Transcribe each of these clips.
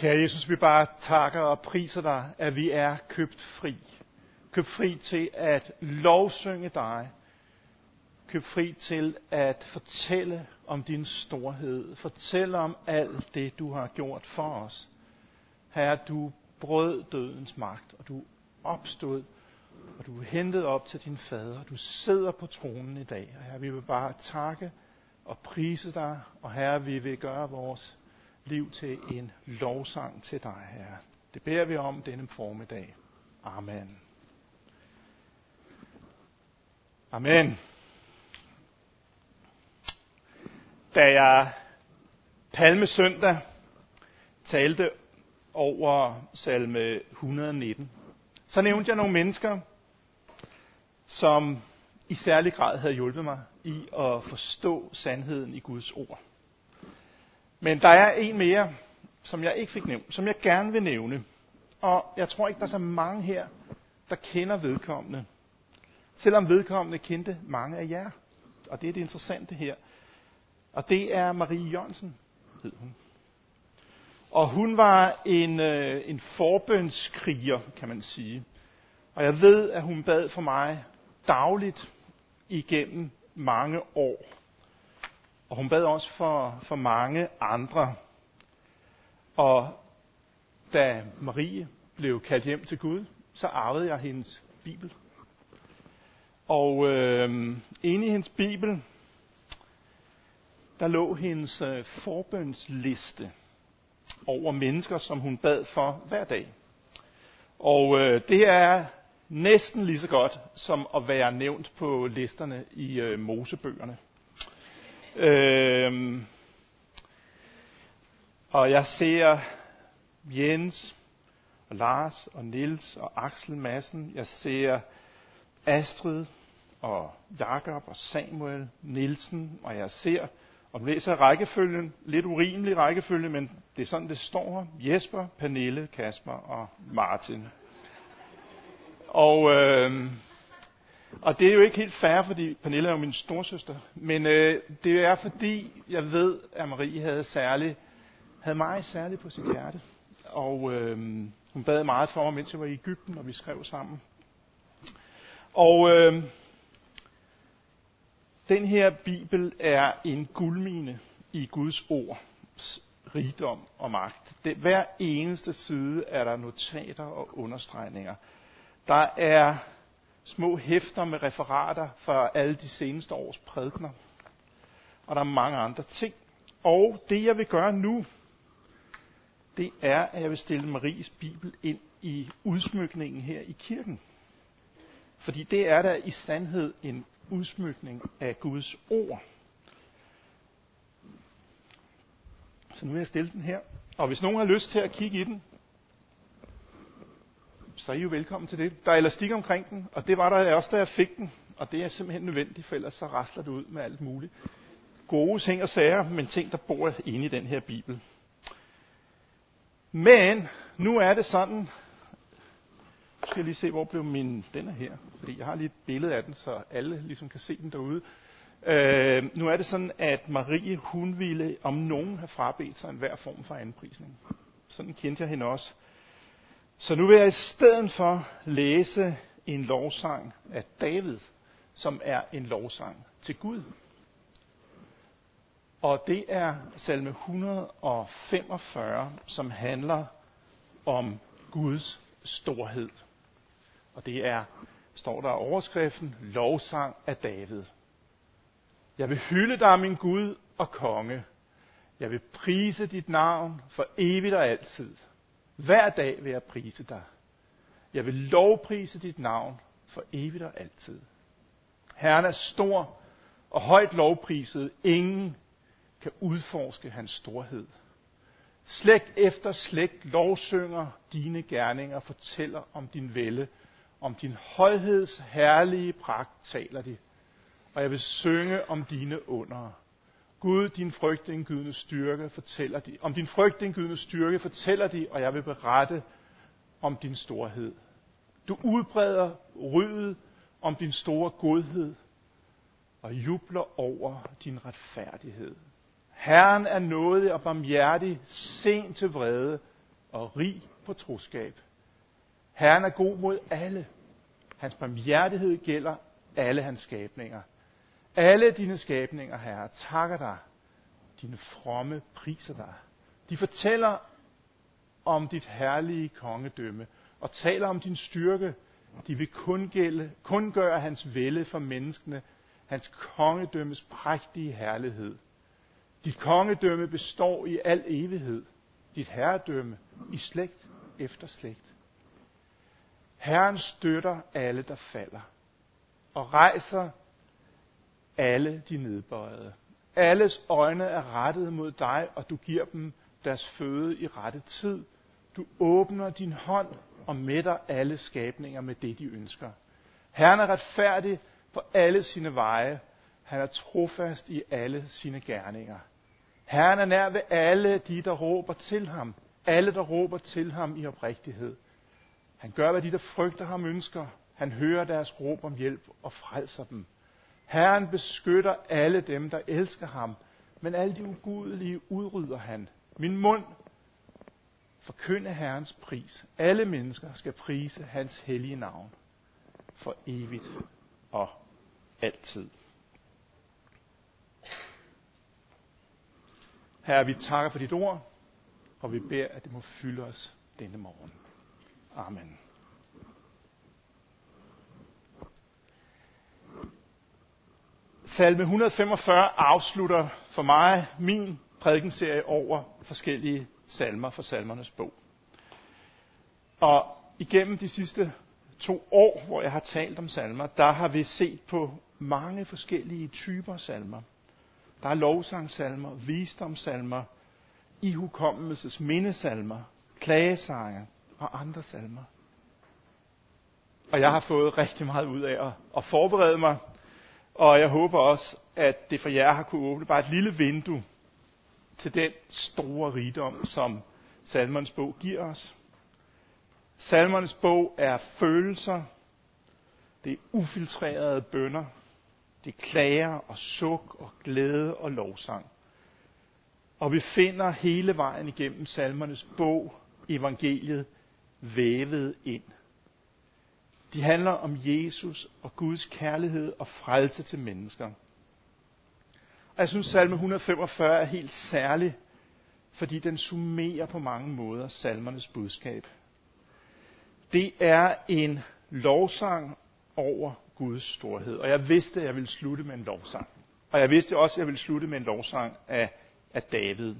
Kære Jesus, vi bare takker og priser dig, at vi er købt fri. Købt fri til at lovsynge dig. Købt fri til at fortælle om din storhed. Fortælle om alt det, du har gjort for os. Herre, du brød dødens magt, og du opstod, og du hentede op til din fader. Du sidder på tronen i dag. Og herre, vi vil bare takke og prise dig, og herre, vi vil gøre vores liv til en lovsang til dig, Herre. Det beder vi om denne formiddag. Amen. Amen. Da jeg palmesøndag talte over salme 119, så nævnte jeg nogle mennesker, som i særlig grad havde hjulpet mig i at forstå sandheden i Guds ord. Men der er en mere, som jeg ikke fik nævnt, som jeg gerne vil nævne. Og jeg tror ikke, der er så mange her, der kender vedkommende. Selvom vedkommende kendte mange af jer. Og det er det interessante her. Og det er Marie Jørgensen, hed hun. Og hun var en, øh, en forbønskriger, kan man sige. Og jeg ved, at hun bad for mig dagligt igennem mange år. Og hun bad også for, for mange andre. Og da Marie blev kaldt hjem til Gud, så arvede jeg hendes bibel. Og øh, inde i hendes bibel, der lå hendes øh, forbønsliste over mennesker, som hun bad for hver dag. Og øh, det er næsten lige så godt som at være nævnt på listerne i øh, Mosebøgerne. Øhm, og jeg ser Jens og Lars og Nils og Axel Madsen. Jeg ser Astrid og Jakob og Samuel Nielsen, og jeg ser, og læser rækkefølgen, lidt urimelig rækkefølge, men det er sådan, det står her. Jesper, Pernille, Kasper og Martin. Og øh, og det er jo ikke helt fair, fordi Pernille er jo min storsøster. Men øh, det er fordi, jeg ved, at Marie havde, særlig, havde mig særligt på sit hjerte. Og øh, hun bad meget for mig, mens jeg var i Ægypten, og vi skrev sammen. Og øh, den her bibel er en guldmine i Guds ords rigdom og magt. Det, hver eneste side er der notater og understregninger. Der er små hæfter med referater fra alle de seneste års prædikner. Og der er mange andre ting. Og det jeg vil gøre nu, det er, at jeg vil stille Maries Bibel ind i udsmykningen her i kirken. Fordi det er der i sandhed en udsmykning af Guds ord. Så nu vil jeg stille den her. Og hvis nogen har lyst til at kigge i den, så er I jo velkommen til det. Der er elastik omkring den, og det var der også, da jeg fik den. Og det er simpelthen nødvendigt, for ellers så rasler det ud med alt muligt. Gode ting og sager, men ting, der bor inde i den her bibel. Men nu er det sådan, nu skal jeg lige se, hvor blev min, den er her, fordi jeg har lige et billede af den, så alle ligesom kan se den derude. Øh, nu er det sådan, at Marie, hun ville om nogen have frabedt sig en hver form for anprisning. Sådan kendte jeg hende også. Så nu vil jeg i stedet for læse en lovsang af David, som er en lovsang til Gud. Og det er salme 145, som handler om Guds storhed. Og det er, står der overskriften, lovsang af David. Jeg vil hylde dig, min Gud og konge. Jeg vil prise dit navn for evigt og altid. Hver dag vil jeg prise dig. Jeg vil lovprise dit navn for evigt og altid. Herren er stor og højt lovpriset. Ingen kan udforske hans storhed. Slægt efter slægt lovsynger dine gerninger, fortæller om din vælde, om din højheds herlige pragt taler de. Og jeg vil synge om dine under. Gud, din frygt gydende styrke, fortæller de. Om din frygt gydende styrke fortæller de, og jeg vil berette om din storhed. Du udbreder ryddet om din store godhed, og jubler over din retfærdighed. Herren er nådig og barmhjertig, sen til vrede, og rig på troskab. Herren er god mod alle. Hans barmhjertighed gælder alle hans skabninger. Alle dine skabninger, Herre, takker dig. Dine fromme priser dig. De fortæller om dit herlige kongedømme og taler om din styrke. De vil kun, gælde, kun gøre hans vælde for menneskene, hans kongedømmes prægtige herlighed. Dit kongedømme består i al evighed. Dit herredømme i slægt efter slægt. Herren støtter alle, der falder, og rejser alle de nedbøjede. Alles øjne er rettet mod dig, og du giver dem deres føde i rette tid. Du åbner din hånd og mætter alle skabninger med det, de ønsker. Herren er retfærdig på alle sine veje. Han er trofast i alle sine gerninger. Herren er nær ved alle de, der råber til ham. Alle, der råber til ham i oprigtighed. Han gør, hvad de, der frygter ham, ønsker. Han hører deres råb om hjælp og frelser dem. Herren beskytter alle dem, der elsker ham, men alle de ugudelige udrydder han. Min mund forkynde Herrens pris. Alle mennesker skal prise hans hellige navn for evigt og altid. Herre, vi takker for dit ord, og vi beder, at det må fylde os denne morgen. Amen. Salme 145 afslutter for mig min prædikenserie over forskellige salmer fra salmernes bog. Og igennem de sidste to år, hvor jeg har talt om salmer, der har vi set på mange forskellige typer salmer. Der er lovsangsalmer, visdomssalmer, ihukommelses mindesalmer, klagesange og andre salmer. Og jeg har fået rigtig meget ud af at, at forberede mig, og jeg håber også, at det for jer har kunne åbne bare et lille vindue til den store rigdom, som salmernes bog giver os. Salmernes bog er følelser, det er ufiltrerede bønder, det er klager og suk og glæde og lovsang. Og vi finder hele vejen igennem salmernes bog, evangeliet, vævet ind. De handler om Jesus og Guds kærlighed og frelse til mennesker. Og jeg synes, salme 145 er helt særlig, fordi den summerer på mange måder salmernes budskab. Det er en lovsang over Guds storhed. Og jeg vidste, at jeg ville slutte med en lovsang. Og jeg vidste også, at jeg ville slutte med en lovsang af, af David.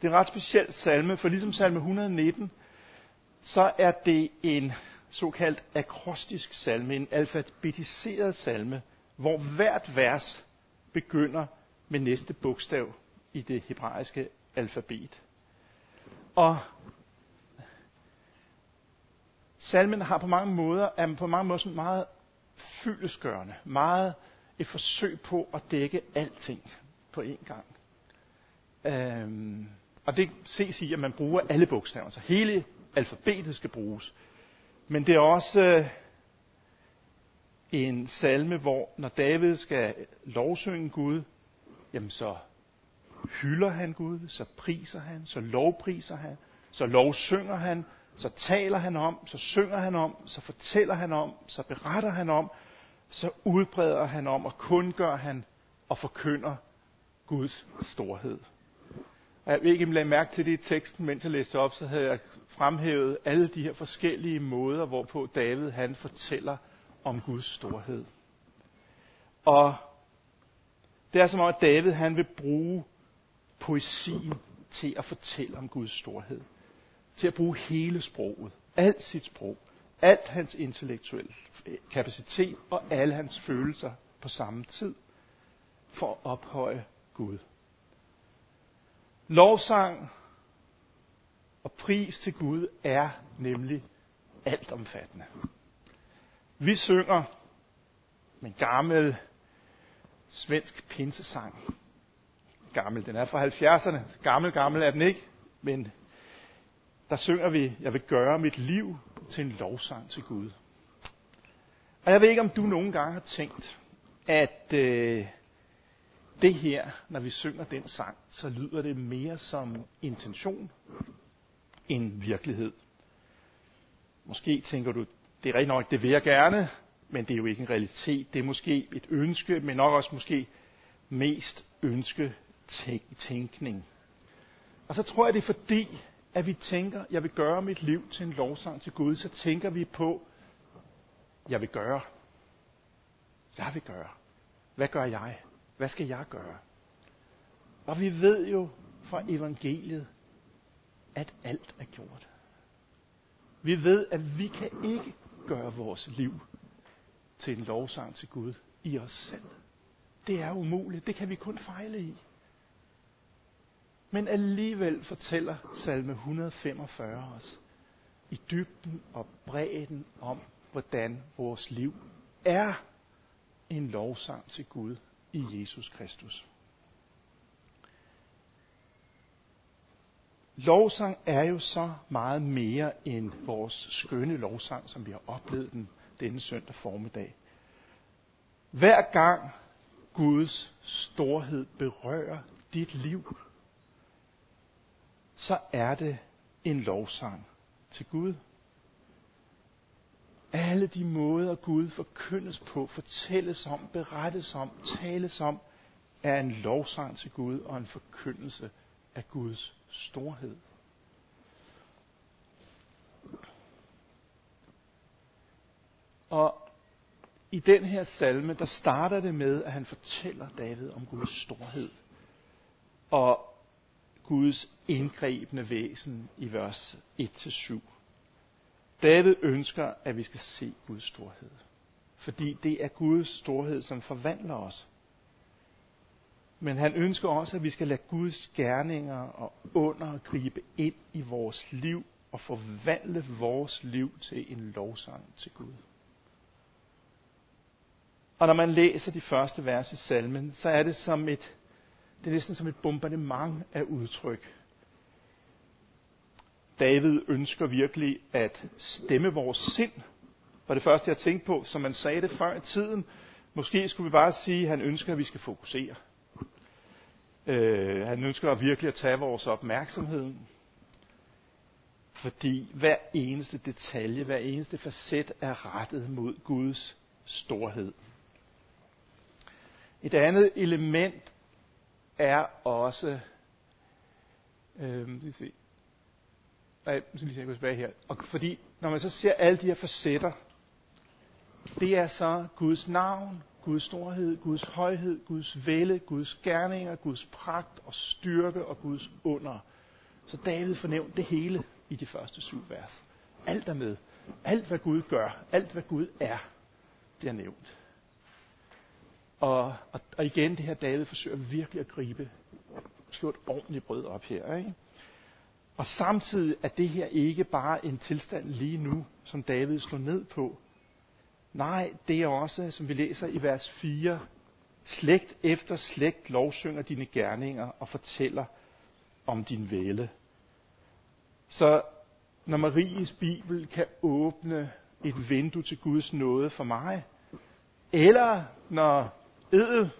Det er en ret speciel salme, for ligesom salme 119, så er det en såkaldt akrostisk salme, en alfabetiseret salme, hvor hvert vers begynder med næste bogstav i det hebraiske alfabet. Og salmen har på mange måder, er på mange måder sådan meget fyldesgørende, meget et forsøg på at dække alting på én gang. Øhm, og det ses i, at man bruger alle bogstaver, så hele alfabetet skal bruges. Men det er også øh, en salme, hvor når David skal lovsynge Gud, jamen så hylder han Gud, så priser han, så lovpriser han, så lovsynger han, så taler han om, så synger han om, så fortæller han om, så beretter han om, så udbreder han om og kundgør han og forkynder Guds storhed. Og jeg ved ikke, om I lagde mærke til det i teksten, mens jeg læste op, så havde jeg fremhævet alle de her forskellige måder, hvorpå David han fortæller om Guds storhed. Og det er som om, at David han vil bruge poesien til at fortælle om Guds storhed. Til at bruge hele sproget. Alt sit sprog. Alt hans intellektuelle kapacitet og alle hans følelser på samme tid. For at ophøje Gud. Lovsang og pris til Gud er nemlig altomfattende. Vi synger med en gammel svensk pinsesang. Gammel, den er fra 70'erne. Gammel, gammel er den ikke, men der synger vi, jeg vil gøre mit liv til en lovsang til Gud. Og jeg ved ikke, om du nogen gange har tænkt, at øh, det her, når vi synger den sang, så lyder det mere som intention, end virkelighed. Måske tænker du, det er rigtig nok, det vil jeg gerne, men det er jo ikke en realitet. Det er måske et ønske, men nok også måske mest ønske tænkning. Og så tror jeg, det er fordi, at vi tænker, jeg vil gøre mit liv til en lovsang til Gud, så tænker vi på, jeg vil gøre. Jeg vil gøre. Hvad gør jeg? Hvad skal jeg gøre? Og vi ved jo fra evangeliet, at alt er gjort. Vi ved, at vi kan ikke gøre vores liv til en lovsang til Gud i os selv. Det er umuligt. Det kan vi kun fejle i. Men alligevel fortæller salme 145 os i dybden og bredden om, hvordan vores liv er en lovsang til Gud i Jesus Kristus. Lovsang er jo så meget mere end vores skønne lovsang, som vi har oplevet den denne søndag formiddag. Hver gang Guds storhed berører dit liv, så er det en lovsang til Gud. Alle de måder Gud forkyndes på, fortælles om, berettes om, tales om, er en lovsang til Gud og en forkyndelse af Guds storhed. Og i den her salme, der starter det med, at han fortæller David om Guds storhed. Og Guds indgrebende væsen i vers 1-7. David ønsker, at vi skal se Guds storhed. Fordi det er Guds storhed, som forvandler os. Men han ønsker også, at vi skal lade Guds gerninger og under gribe ind i vores liv og forvandle vores liv til en lovsang til Gud. Og når man læser de første vers i salmen, så er det som et, det er næsten som et bombardement af udtryk. David ønsker virkelig at stemme vores sind, var det første, jeg tænkte på, som man sagde det før i tiden. Måske skulle vi bare sige, at han ønsker, at vi skal fokusere. Øh, han ønsker virkelig at tage vores opmærksomhed. Fordi hver eneste detalje, hver eneste facet er rettet mod Guds storhed. Et andet element er også, øh, se, Nej, nu skal lige se, tilbage her. Og fordi, når man så ser alle de her facetter, det er så Guds navn, Guds storhed, Guds højhed, Guds vælde, Guds gerninger, Guds pragt og styrke og Guds under. Så David fornævnt det hele i de første syv vers. Alt er med. Alt hvad Gud gør, alt hvad Gud er, bliver nævnt. Og, og, og igen, det her David forsøger virkelig at gribe, slå et ordentligt brød op her. Ikke? Og samtidig er det her ikke bare en tilstand lige nu, som David slår ned på. Nej, det er også, som vi læser i vers 4, slægt efter slægt lovsynger dine gerninger og fortæller om din væle. Så når Maries Bibel kan åbne et vindue til Guds nåde for mig, eller når Edel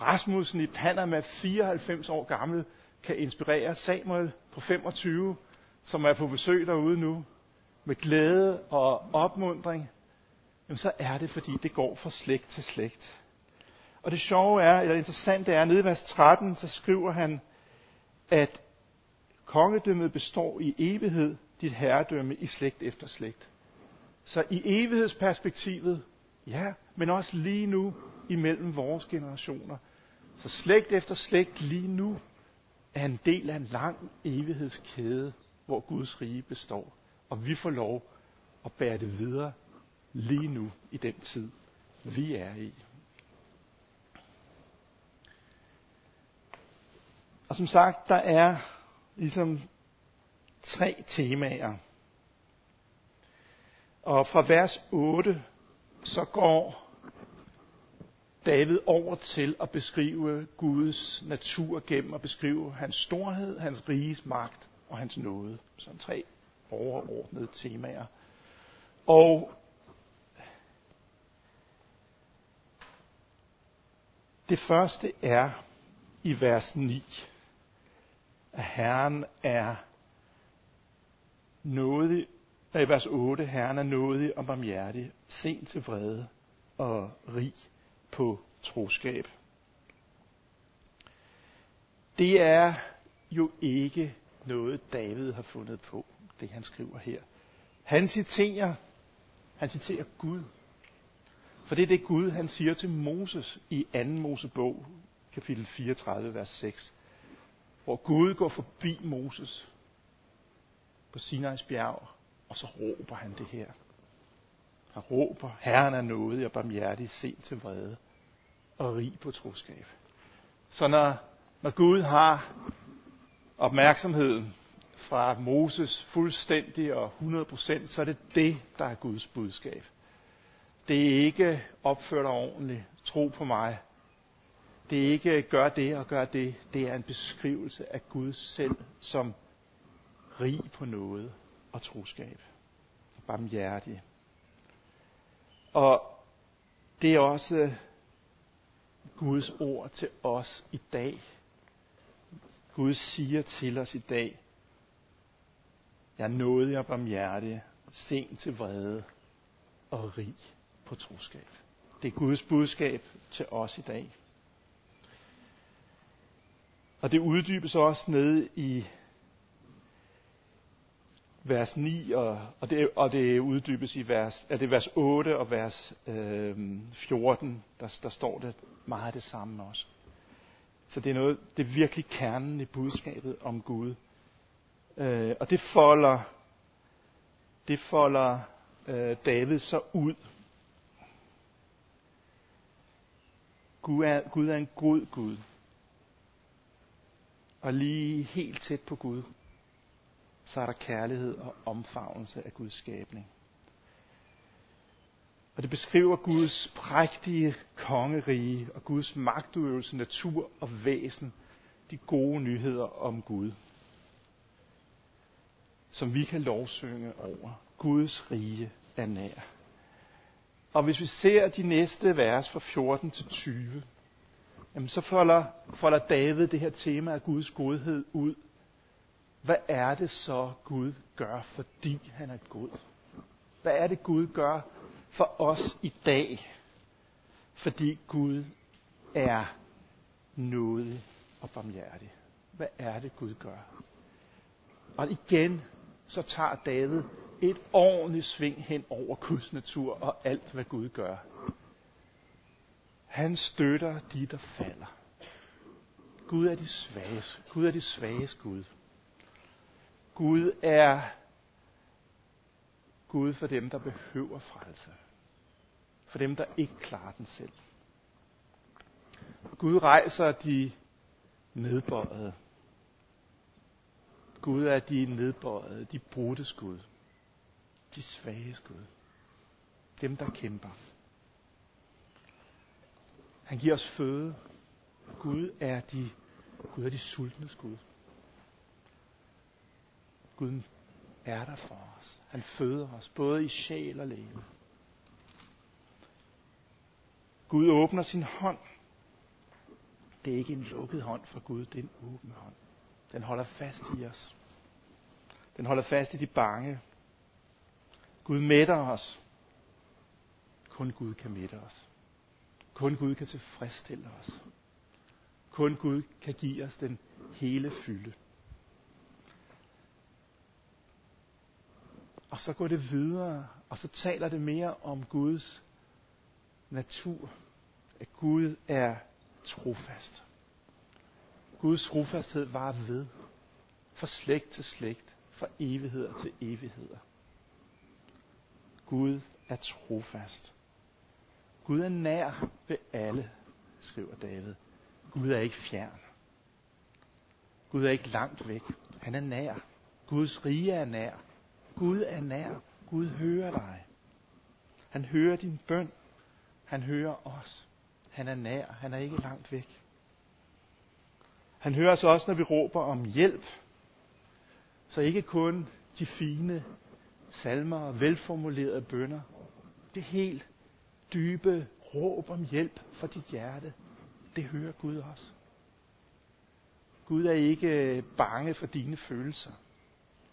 Rasmussen i Panama, 94 år gammel, kan inspirere Samuel på 25, som er på besøg derude nu, med glæde og opmundring, jamen så er det, fordi det går fra slægt til slægt. Og det sjove er, eller interessante er, nede i vers 13, så skriver han, at kongedømmet består i evighed, dit herredømme i slægt efter slægt. Så i evighedsperspektivet, ja, men også lige nu imellem vores generationer. Så slægt efter slægt lige nu er en del af en lang evighedskæde, hvor Guds rige består. Og vi får lov at bære det videre lige nu i den tid, vi er i. Og som sagt, der er ligesom tre temaer. Og fra vers 8, så går David over til at beskrive Guds natur gennem at beskrive hans storhed, hans riges magt og hans nåde. Sådan tre overordnede temaer. Og det første er i vers 9, at Herren er nådig, i vers 8, Herren er nådig og barmhjertig, sent til vrede og rig på troskab. Det er jo ikke noget, David har fundet på, det han skriver her. Han citerer, han citerer Gud. For det er det Gud, han siger til Moses i 2. Mosebog, kapitel 34, vers 6. Hvor Gud går forbi Moses på Sinais bjerg, og så råber han det her der råber, Herren er nådig og barmhjertig, sent til vrede og rig på troskab. Så når, når Gud har opmærksomheden fra Moses fuldstændig og 100%, så er det det, der er Guds budskab. Det er ikke opfør dig ordentligt, tro på mig. Det er ikke gør det og gør det. Det er en beskrivelse af Gud selv som rig på noget og troskab. Barmhjertig. Og det er også Guds ord til os i dag. Gud siger til os i dag, jeg er nådig og barmhjertig, sent til vrede og rig på troskab. Det er Guds budskab til os i dag. Og det uddybes også ned i vers 9, og, og, det, og det uddybes i vers, er det vers 8 og vers øh, 14, der, der står det meget det samme også. Så det er noget, det er virkelig kernen i budskabet om Gud. Øh, og det folder, det folder øh, David så ud. Gud er, Gud er en god Gud. Og lige helt tæt på Gud, så er der kærlighed og omfavnelse af Guds skabning. Og det beskriver Guds prægtige kongerige og Guds magtudøvelse, natur og væsen, de gode nyheder om Gud, som vi kan lovsynge over. Guds rige er nær. Og hvis vi ser de næste vers fra 14 til 20, jamen så folder, folder David det her tema af Guds godhed ud. Hvad er det så Gud gør, fordi han er god? Hvad er det Gud gør for os i dag, fordi Gud er nådig og barmhjertig? Hvad er det Gud gør? Og igen, så tager David et ordentligt sving hen over Guds natur og alt, hvad Gud gør. Han støtter de, der falder. Gud er de svage. Gud er de svages Gud. Gud er Gud for dem, der behøver frelse. For dem, der ikke klarer den selv. Gud rejser de nedbøjede. Gud er de nedbøjede, de brudte Gud. De svage Gud. Dem, der kæmper. Han giver os føde. Gud er de, Gud er de sultnes Gud. Gud er der for os. Han føder os, både i sjæl og læge. Gud åbner sin hånd. Det er ikke en lukket hånd fra Gud, det er en åben hånd. Den holder fast i os. Den holder fast i de bange. Gud mætter os. Kun Gud kan mætte os. Kun Gud kan tilfredsstille os. Kun Gud kan give os den hele fylde. Og så går det videre, og så taler det mere om Guds natur. At Gud er trofast. Guds trofasthed var ved. Fra slægt til slægt. Fra evigheder til evigheder. Gud er trofast. Gud er nær ved alle, skriver David. Gud er ikke fjern. Gud er ikke langt væk. Han er nær. Guds rige er nær. Gud er nær. Gud hører dig. Han hører din bøn. Han hører os. Han er nær. Han er ikke langt væk. Han hører os også, når vi råber om hjælp. Så ikke kun de fine salmer og velformulerede bønder. Det helt dybe råb om hjælp for dit hjerte, det hører Gud også. Gud er ikke bange for dine følelser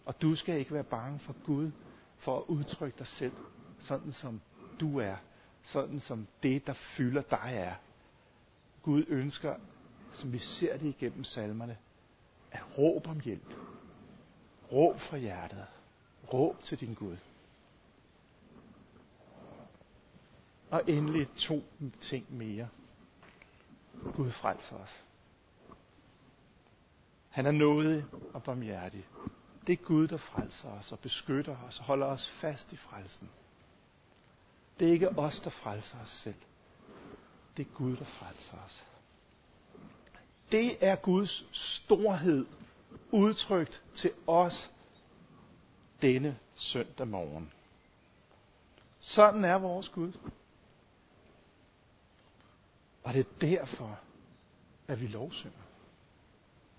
og du skal ikke være bange for Gud, for at udtrykke dig selv, sådan som du er, sådan som det, der fylder dig er. Gud ønsker, som vi ser det igennem salmerne, at råb om hjælp. Råb fra hjertet. Råb til din Gud. Og endelig to ting mere. Gud frelser os. Han er nådig og barmhjertig. Det er Gud, der frelser os og beskytter os og holder os fast i frelsen. Det er ikke os, der frelser os selv. Det er Gud, der frelser os. Det er Guds storhed udtrykt til os denne søndag morgen. Sådan er vores Gud. Og det er derfor, at vi lovsynger.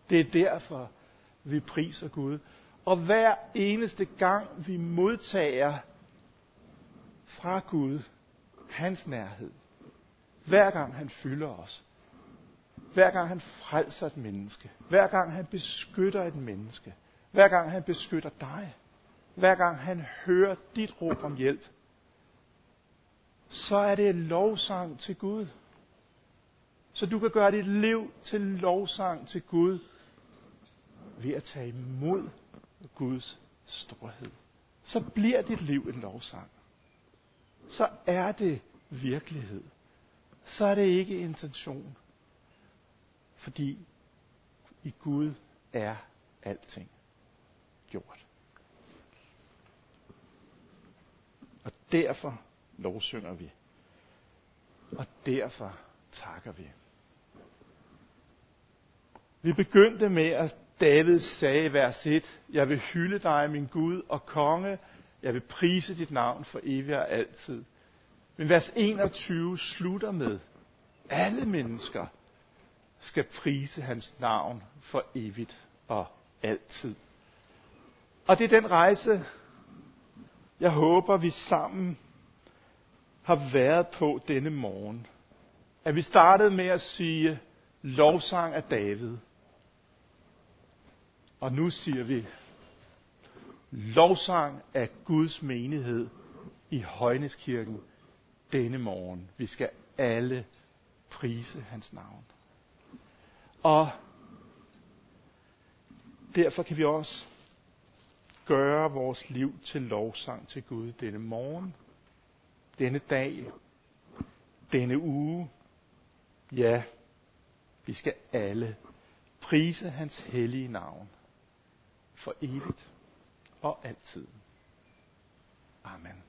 Det er derfor, vi priser Gud. Og hver eneste gang vi modtager fra Gud hans nærhed, hver gang han fylder os, hver gang han frelser et menneske, hver gang han beskytter et menneske, hver gang han beskytter dig, hver gang han hører dit råb om hjælp, så er det en lovsang til Gud. Så du kan gøre dit liv til lovsang til Gud ved at tage imod Guds storhed. Så bliver dit liv en lovsang. Så er det virkelighed. Så er det ikke intention. Fordi i Gud er alting gjort. Og derfor lovsynger vi. Og derfor takker vi. Vi begyndte med, at David sagde i vers 1, Jeg vil hylde dig, min Gud og konge. Jeg vil prise dit navn for evigt og altid. Men vers 21 slutter med, alle mennesker skal prise hans navn for evigt og altid. Og det er den rejse, jeg håber, vi sammen har været på denne morgen. At vi startede med at sige lovsang af David. Og nu siger vi lovsang af Guds menighed i Højneskirken denne morgen. Vi skal alle prise hans navn. Og derfor kan vi også gøre vores liv til lovsang til Gud denne morgen, denne dag, denne uge. Ja, vi skal alle prise hans hellige navn for evigt og altid. Amen.